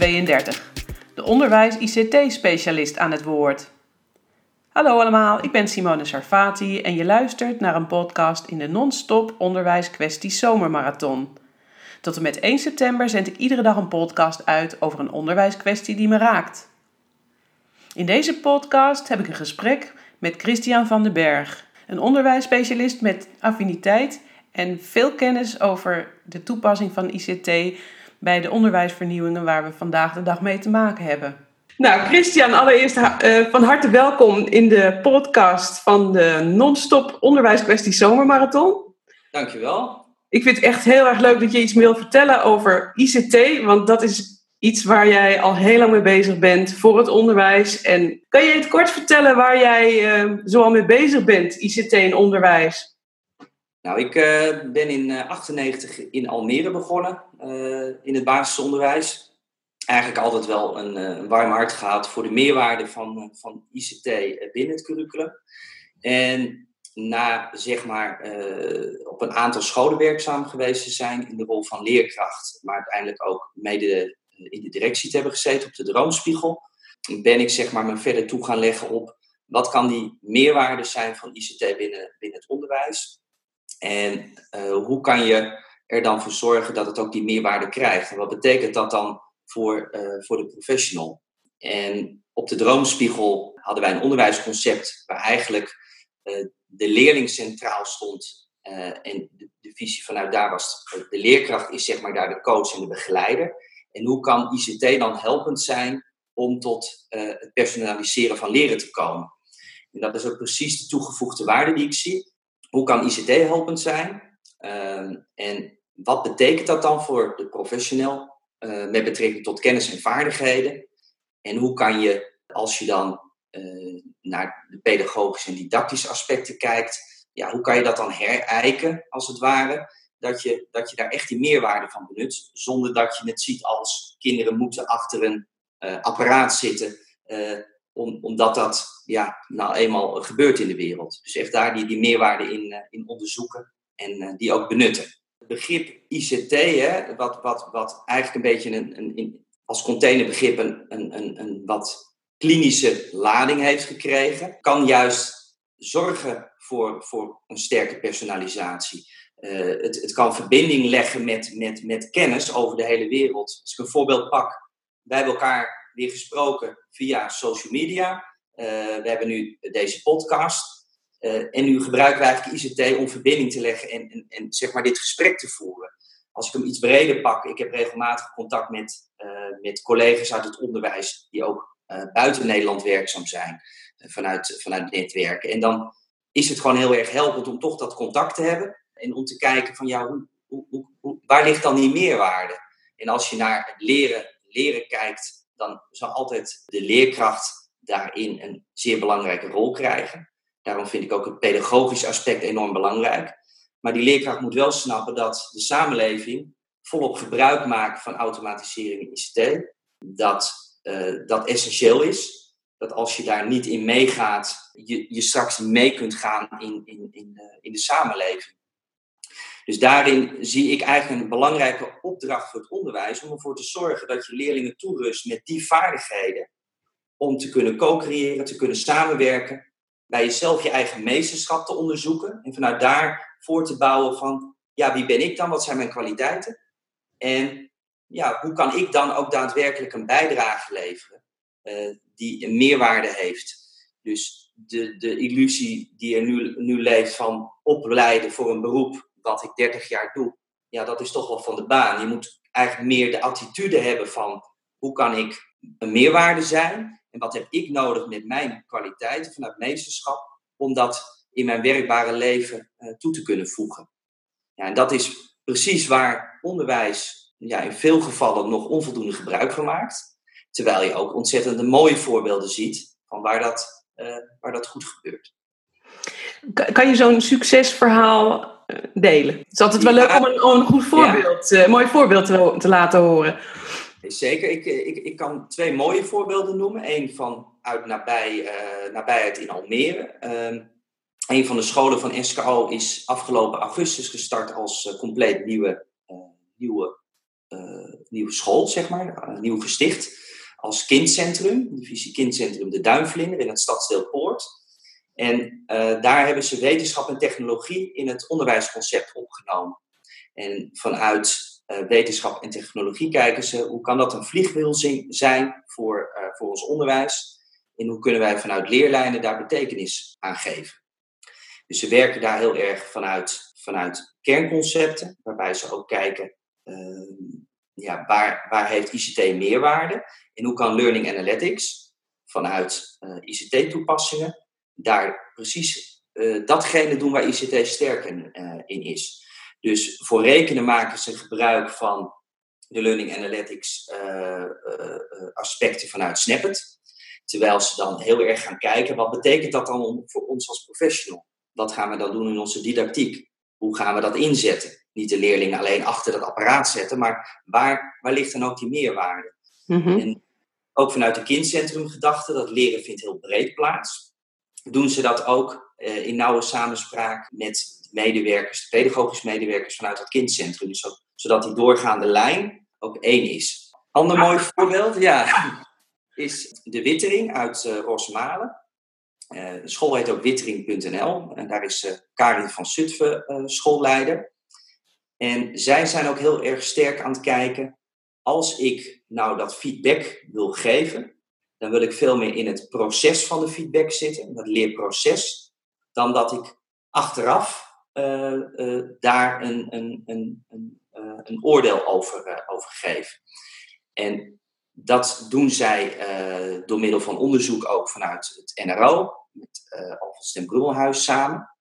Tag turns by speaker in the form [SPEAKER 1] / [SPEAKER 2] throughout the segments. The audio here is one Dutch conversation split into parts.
[SPEAKER 1] 32. De onderwijs-ICT-specialist aan het woord. Hallo allemaal, ik ben Simone Sarfati en je luistert naar een podcast in de non-stop onderwijskwestie zomermarathon. Tot en met 1 september zend ik iedere dag een podcast uit over een onderwijskwestie die me raakt. In deze podcast heb ik een gesprek met Christian van den Berg, een onderwijsspecialist met affiniteit en veel kennis over de toepassing van ICT bij de onderwijsvernieuwingen waar we vandaag de dag mee te maken hebben. Nou, Christian, allereerst uh, van harte welkom in de podcast van de non-stop onderwijskwestie zomermarathon.
[SPEAKER 2] Dankjewel.
[SPEAKER 1] Ik vind het echt heel erg leuk dat je iets wil vertellen over ICT, want dat is iets waar jij al heel lang mee bezig bent voor het onderwijs. En kan je het kort vertellen waar jij uh, zo al mee bezig bent, ICT en onderwijs?
[SPEAKER 2] Nou, ik uh, ben in 1998 in Almere begonnen, in het basisonderwijs eigenlijk altijd wel een, warm hart gehad voor de meerwaarde van, van ICT binnen het curriculum. En na zeg maar op een aantal scholen werkzaam geweest te zijn in de rol van leerkracht, maar uiteindelijk ook mede in de directie te hebben gezeten op de Droomspiegel, ben ik zeg maar me verder toe gaan leggen op wat kan die meerwaarde zijn van ICT binnen, binnen het onderwijs. En uh, hoe kan je er dan voor zorgen dat het ook die meerwaarde krijgt? En wat betekent dat dan voor, uh, voor de professional? En op de Droomspiegel hadden wij een onderwijsconcept waar eigenlijk uh, de leerling centraal stond. en de, de, visie vanuit daar was, de leerkracht is zeg maar daar de coach en de begeleider. En hoe kan ICT dan helpend zijn om tot het personaliseren van leren te komen? En dat is ook precies de toegevoegde waarde die ik zie. Hoe kan ICT helpend zijn? Uh, en wat betekent dat dan voor de professional uh, met betrekking tot kennis en vaardigheden? En hoe kan je, als je dan eh, naar de pedagogische en didactische aspecten kijkt, ja, hoe kan je dat dan herijken, als het ware? dat je, dat je daar echt die meerwaarde van benut. Zonder dat je het ziet als kinderen moeten achter een uh, apparaat zitten. Om, omdat dat ja, nou eenmaal gebeurt in de wereld. Dus echt daar die, die meerwaarde in, uh, in onderzoeken en die ook benutten. Het begrip ICT, hè, wat, wat, wat eigenlijk een beetje een, een, als containerbegrip een, een, een, wat klinische lading heeft gekregen, kan juist zorgen voor, voor een sterke personalisatie. Uh, het, het, kan verbinding leggen met, met, met kennis over de hele wereld. Als ik een voorbeeld pak, wij hebben elkaar weer gesproken via social media. Uh, we hebben nu deze podcast. Uh, en nu gebruiken we eigenlijk ICT om verbinding te leggen en, en, en, zeg maar dit gesprek te voeren. Als ik hem iets breder pak, ik heb regelmatig contact met, met collega's uit het onderwijs die ook buiten Nederland werkzaam zijn, vanuit, vanuit netwerken. En dan is het gewoon heel erg helpend om toch dat contact te hebben. En om te kijken van ja, hoe, hoe, hoe, waar ligt dan die meerwaarde? En als je naar het leren, leren kijkt, dan zal altijd de leerkracht daarin een zeer belangrijke rol krijgen. Daarom vind ik ook het pedagogisch aspect enorm belangrijk. Maar die leerkracht moet wel snappen dat de samenleving volop gebruik maakt van automatisering en ICT. Dat uh, dat essentieel is. Dat als je daar niet in meegaat, je, je straks mee kunt gaan in, in, in, de, in de samenleving. Dus daarin zie ik eigenlijk een belangrijke opdracht voor het onderwijs om ervoor te zorgen dat je leerlingen toerust met die vaardigheden om te kunnen co-creëren, te kunnen samenwerken, bij jezelf je eigen meesterschap te onderzoeken en vanuit daar voor te bouwen van, ja, wie ben ik dan? Wat zijn mijn kwaliteiten? En ja, hoe kan ik dan ook daadwerkelijk een bijdrage leveren uh, die een meerwaarde heeft? Dus de, de illusie die er nu, nu leeft van opleiden voor een beroep wat ik 30 jaar doe, ja, dat is toch wel van de baan. Je moet eigenlijk meer de attitude hebben van hoe kan ik een meerwaarde zijn en wat heb ik nodig met mijn kwaliteiten vanuit meesterschap om dat in mijn werkbare leven uh, toe te kunnen voegen. Ja, en dat is precies waar onderwijs ja, in veel gevallen nog onvoldoende gebruik van maakt. Terwijl je ook ontzettend mooie voorbeelden ziet van waar dat, uh, waar dat goed gebeurt.
[SPEAKER 1] Kan je zo'n succesverhaal delen. Het is altijd wel leuk om een, om een goed voorbeeld, ja. uh, mooi voorbeeld te, te, laten horen.
[SPEAKER 2] Zeker, ik, ik, ik kan twee mooie voorbeelden noemen. Eén van uit nabij, uh, nabijheid in Almere. Um, een van de scholen van SKO is afgelopen augustus gestart als uh, compleet nieuwe, nieuwe nieuwe school, zeg maar, nieuw gesticht als kindcentrum, divisie kindcentrum De Duinvlinder in het stadsdeel Poort. En daar hebben ze wetenschap en technologie in het onderwijsconcept opgenomen. En vanuit wetenschap en technologie kijken ze hoe kan dat een vliegwiel zijn voor, voor ons onderwijs en hoe kunnen wij vanuit leerlijnen daar betekenis aan geven. Dus ze werken daar heel erg vanuit, vanuit kernconcepten, waarbij ze ook kijken uh, ja, waar, waar heeft ICT meerwaarde en hoe kan Learning Analytics vanuit eh, ICT-toepassingen daar precies uh, datgene doen waar ICT sterk in, eh, in is. Dus voor rekenen maken ze gebruik van de Learning Analytics aspecten vanuit Snapit. Terwijl ze dan heel erg gaan kijken, wat betekent dat dan voor ons als professional? Wat gaan we dan doen in onze didactiek? Hoe gaan we dat inzetten? Niet de leerlingen alleen achter dat apparaat zetten, maar waar, waar ligt dan ook die meerwaarde? Mhm. En ook vanuit de kindcentrum gedachte, dat leren vindt heel breed plaats. Doen ze dat ook eh, in nauwe samenspraak met medewerkers, de pedagogische medewerkers vanuit het kindcentrum. Dus zodat die doorgaande lijn ook één is. Ander mooi voorbeeld, ja, is de Wittering uit uh, Rosmalen. Uh, de school heet ook wittering.nl en daar is Karin van Zutphen schoolleider. En zij zijn ook heel erg sterk aan het kijken, als ik nou dat feedback wil geven, dan wil ik veel meer in het proces van de feedback zitten, dat leerproces, dan dat ik achteraf daar een, een, een, een, een oordeel over, over geef. En dat doen zij door middel van onderzoek ook vanuit het NRO, met uh, Alfons ten samen.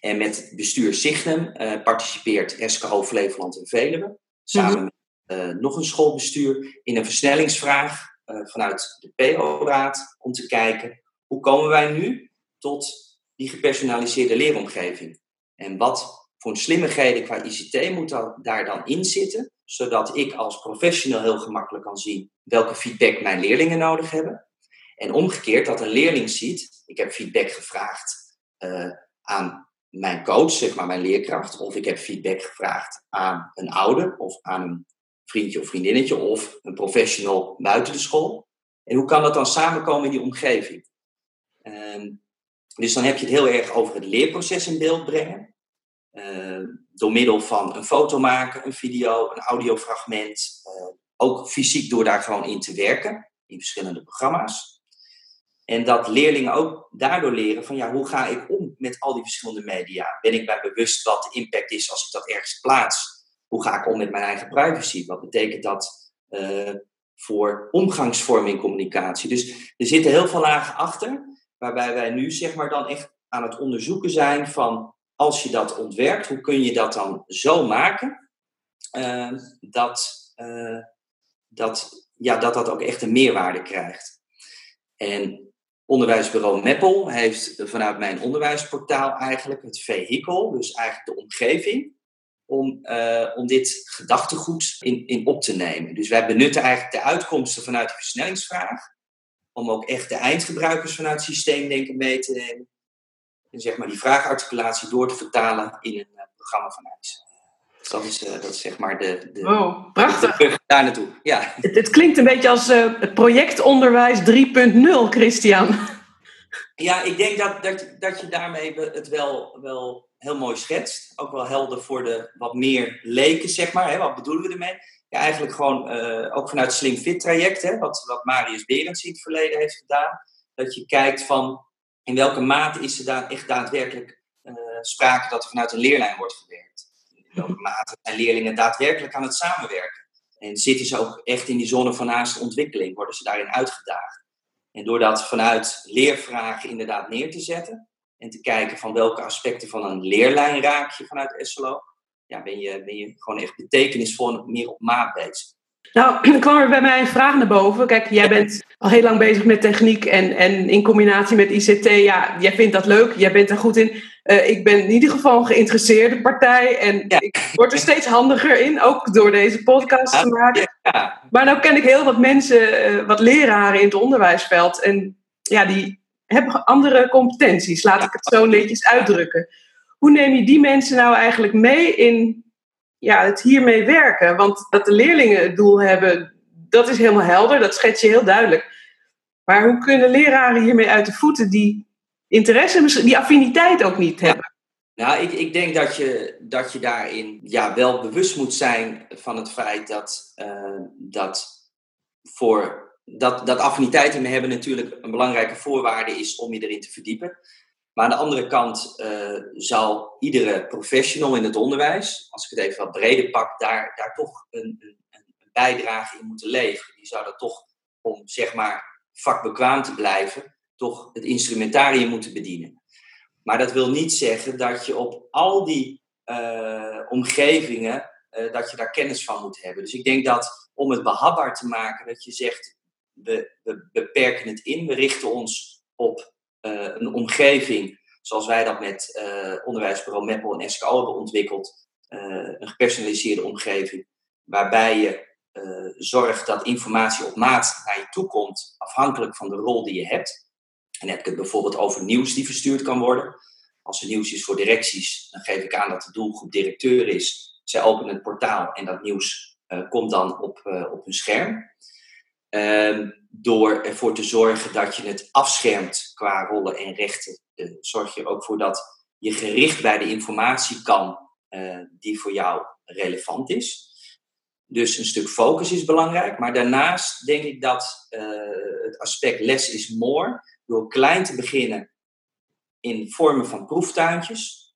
[SPEAKER 2] En met bestuur Signum participeert SKO Flevoland en Veluwe, samen met nog een schoolbestuur, in een versnellingsvraag vanuit de PO-raad om te kijken hoe komen wij nu tot die gepersonaliseerde leeromgeving. En wat voor slimmigheden qua ICT moet daar dan in zitten, zodat ik als professional heel gemakkelijk kan zien welke feedback mijn leerlingen nodig hebben. En omgekeerd, dat een leerling ziet, ik heb feedback gevraagd uh, aan mijn coach, zeg maar mijn leerkracht, of ik heb feedback gevraagd aan een ouder of aan een vriendje of vriendinnetje of een professional buiten de school. En hoe kan dat dan samenkomen in die omgeving? Uh, dus dan heb je het heel erg over het leerproces in beeld brengen. Uh, door middel van een foto maken, een video, een audiofragment. Uh, ook fysiek door daar gewoon in te werken, in verschillende programma's. En dat leerlingen ook daardoor leren van ja, hoe ga ik om met al die verschillende media? Ben ik mij bewust wat de impact is als ik dat ergens plaats? Hoe ga ik om met mijn eigen privacy? Wat betekent dat uh, voor omgangsvorming communicatie? Dus er zitten heel veel lagen achter, waarbij wij nu zeg maar dan echt aan het onderzoeken zijn van als je dat ontwerpt, hoe kun je dat dan zo maken uh, dat, uh, dat, ja, dat dat ook echt een meerwaarde krijgt. En onderwijsbureau Meppel heeft vanuit mijn onderwijsportaal eigenlijk het vehikel, dus eigenlijk de omgeving, om, uh, om dit gedachtegoed in, in op te nemen. Dus wij benutten eigenlijk de uitkomsten vanuit de versnellingsvraag, om ook echt de eindgebruikers vanuit systeemdenken mee te nemen en zeg maar die vraagarticulatie door te vertalen in een uh, programma van IJs. Dus dat is, uh, dat is zeg maar de, de,
[SPEAKER 1] wow, prachtig.
[SPEAKER 2] De daar naartoe. Ja.
[SPEAKER 1] Het, het, klinkt een beetje als uh, het projectonderwijs 3.0, Christian.
[SPEAKER 2] Ja, ik denk dat, dat, dat je daarmee het wel, wel heel mooi schetst. Ook wel helder voor de wat meer leken, zeg maar. Hè? Wat bedoelen we ermee? Ja, eigenlijk gewoon uh, ook vanuit het Slim Fit traject, hè? Wat, wat Marius Berends in het verleden heeft gedaan. Dat je kijkt van in welke mate is er daar echt daadwerkelijk uh, sprake dat er vanuit een leerlijn wordt gewerkt? In welke mhm. mate zijn leerlingen daadwerkelijk aan het samenwerken? En zitten ze ook echt in die zone van naaste ontwikkeling? Worden ze daarin uitgedaagd? En door dat vanuit leervragen inderdaad neer te zetten en te kijken van welke aspecten van een leerlijn raak je vanuit SLO, ja, ben, je, ben je gewoon echt betekenisvol meer op maat bezig.
[SPEAKER 1] Nou, dan kwam er bij mij een vraag naar boven. Kijk, jij bent al heel lang bezig met techniek en, en in combinatie met ICT. Ja, jij vindt dat leuk, jij bent er goed in. Uh, ik ben in ieder geval een geïnteresseerde partij en ik word er steeds handiger in, ook door deze podcast te maken. Ja. Maar nou ken ik heel wat mensen, uh, wat leraren in het onderwijsveld. En ja, die hebben andere competenties, laat ik het zo netjes uitdrukken. Hoe neem je die mensen nou eigenlijk mee in ja, het hiermee werken? Want dat de leerlingen het doel hebben, dat is helemaal helder, dat schets je heel duidelijk. Maar hoe kunnen leraren hiermee uit de voeten die interesse, die affiniteit ook niet hebben?
[SPEAKER 2] Nou, ik, ik denk dat je, dat je daarin ja, wel bewust moet zijn van het feit dat, uh, dat, voor, dat, dat affiniteit hebben natuurlijk een belangrijke voorwaarde is om je erin te verdiepen. Maar aan de andere kant uh, zal iedere professional in het onderwijs, als ik het even wat breder pak, daar, daar toch een, een, een bijdrage in moeten leveren. Die zou dat toch, om zeg maar vakbekwaam te blijven, toch het instrumentarium moeten bedienen. Maar dat wil niet zeggen dat je op al die uh, omgevingen, uh, dat je daar kennis van moet hebben. Dus ik denk dat om het behapbaar te maken, dat je zegt, we, we beperken het in, we richten ons op een omgeving zoals wij dat met onderwijsbureau Meppel en SKO hebben ontwikkeld. een gepersonaliseerde omgeving, waarbij je zorgt dat informatie op maat naar je toe komt, afhankelijk van de rol die je hebt. En heb ik het bijvoorbeeld over nieuws die verstuurd kan worden. Als er nieuws is voor directies, dan geef ik aan dat de doelgroep directeur is. Zij openen het portaal en dat nieuws komt dan op, op hun scherm. Uh, door ervoor te zorgen dat je het afschermt qua rollen en rechten, uh, zorg je er ook voor dat je gericht bij de informatie kan die voor jou relevant is. Dus een stuk focus is belangrijk. Maar daarnaast denk ik dat het aspect less is more door klein te beginnen in vormen van proeftuintjes,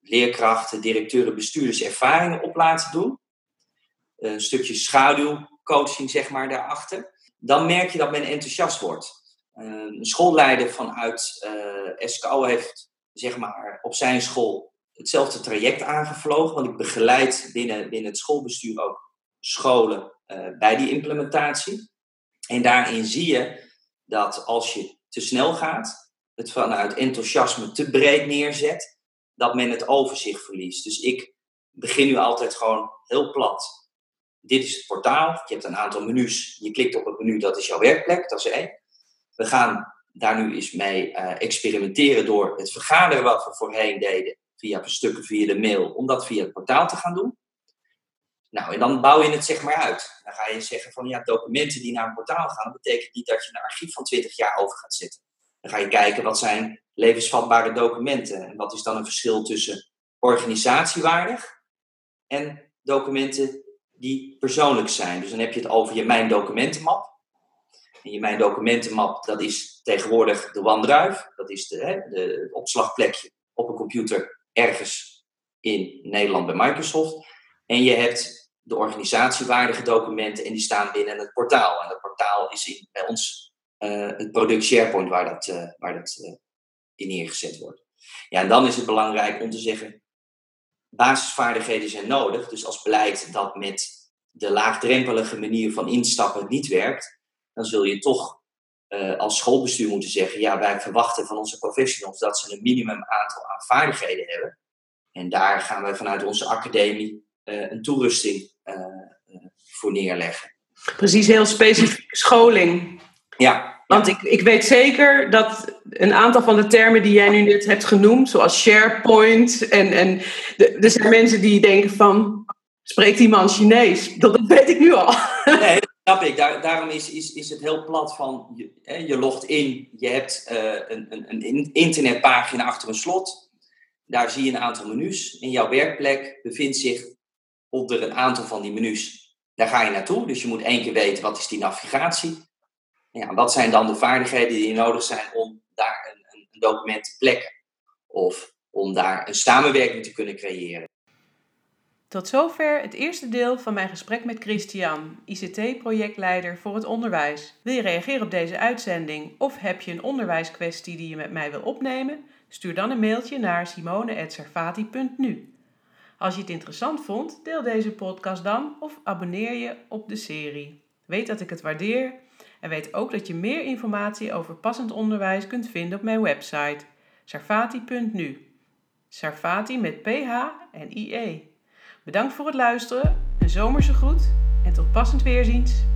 [SPEAKER 2] leerkrachten, directeuren, bestuurders ervaringen op laten doen, een stukje schaduwcoaching zeg maar daarachter, dan merk je dat men enthousiast wordt. Uh, een schoolleider vanuit uh, SKO heeft zeg maar op zijn school hetzelfde traject aangevlogen, want ik begeleid binnen, binnen het schoolbestuur ook scholen bij die implementatie. En daarin zie je dat als je te snel gaat, het vanuit enthousiasme te breed neerzet, dat men het overzicht verliest. Dus ik begin nu altijd gewoon heel plat. Dit is het portaal, je hebt een aantal menus, je klikt op het menu, dat is jouw werkplek, dat is één. We gaan daar nu eens mee uh, experimenteren door het vergaderen wat we voorheen deden, via stukken via de mail, om dat via het portaal te gaan doen. Nou, en dan bouw je het zeg maar uit. Dan ga je zeggen van ja, documenten die naar een portaal gaan, betekent niet dat je een archief van 20 jaar over gaat zetten. Dan ga je kijken wat zijn levensvatbare documenten. En wat is dan een verschil tussen organisatiewaardig en documenten die persoonlijk zijn. Dus dan heb je het over je Mijn Documentenmap. En je Mijn Documentenmap, dat is tegenwoordig de OneDrive. Dat is de, hè, de, het opslagplekje op een computer ergens in Nederland bij Microsoft. En je hebt de organisatiewaardige documenten en die staan binnen het portaal. En dat portaal is in, bij ons uh, het product SharePoint waar dat, uh, waar dat uh, in neergezet wordt. Ja, en dan is het belangrijk om te zeggen, basisvaardigheden zijn nodig. Dus als beleid dat met de laagdrempelige manier van instappen niet werkt, dan zul je toch als schoolbestuur moeten zeggen, ja, wij verwachten van onze professionals dat ze een minimum aantal aan vaardigheden hebben. En daar gaan we vanuit onze academie een toerusting uh, voor neerleggen.
[SPEAKER 1] Precies, heel specifieke scholing.
[SPEAKER 2] Ja.
[SPEAKER 1] Want ik, ik weet zeker dat een aantal van de termen die jij nu net hebt genoemd, zoals SharePoint, en, en er zijn mensen die denken van, spreekt die man Chinees? Dat, weet ik nu al.
[SPEAKER 2] Nee, snap ik. Daar, daarom is, is, is het heel plat van, je, hè, je logt in, je hebt uh, een, een, een internetpagina achter een slot, daar zie je een aantal menus. In jouw werkplek bevindt zich onder een aantal van die menus. Daar ga je naartoe, dus je moet één keer weten wat is die navigatie. Ja, wat zijn dan de vaardigheden die nodig zijn om daar een, een document te plekken? Of om daar een samenwerking te kunnen creëren.
[SPEAKER 1] Tot zover het eerste deel van mijn gesprek met Christian, ICT-projectleider voor het onderwijs. Wil je reageren op deze uitzending of heb je een onderwijskwestie die je met mij wil opnemen? Stuur dan een mailtje naar simone.servati.nu. Als je het interessant vond, deel deze podcast dan of abonneer je op de serie. Weet dat ik het waardeer en weet ook dat je meer informatie over passend onderwijs kunt vinden op mijn website sarfati.nu. Sarfati met PH en IE. Bedankt voor het luisteren, een zomerse groet en tot passend weerziens.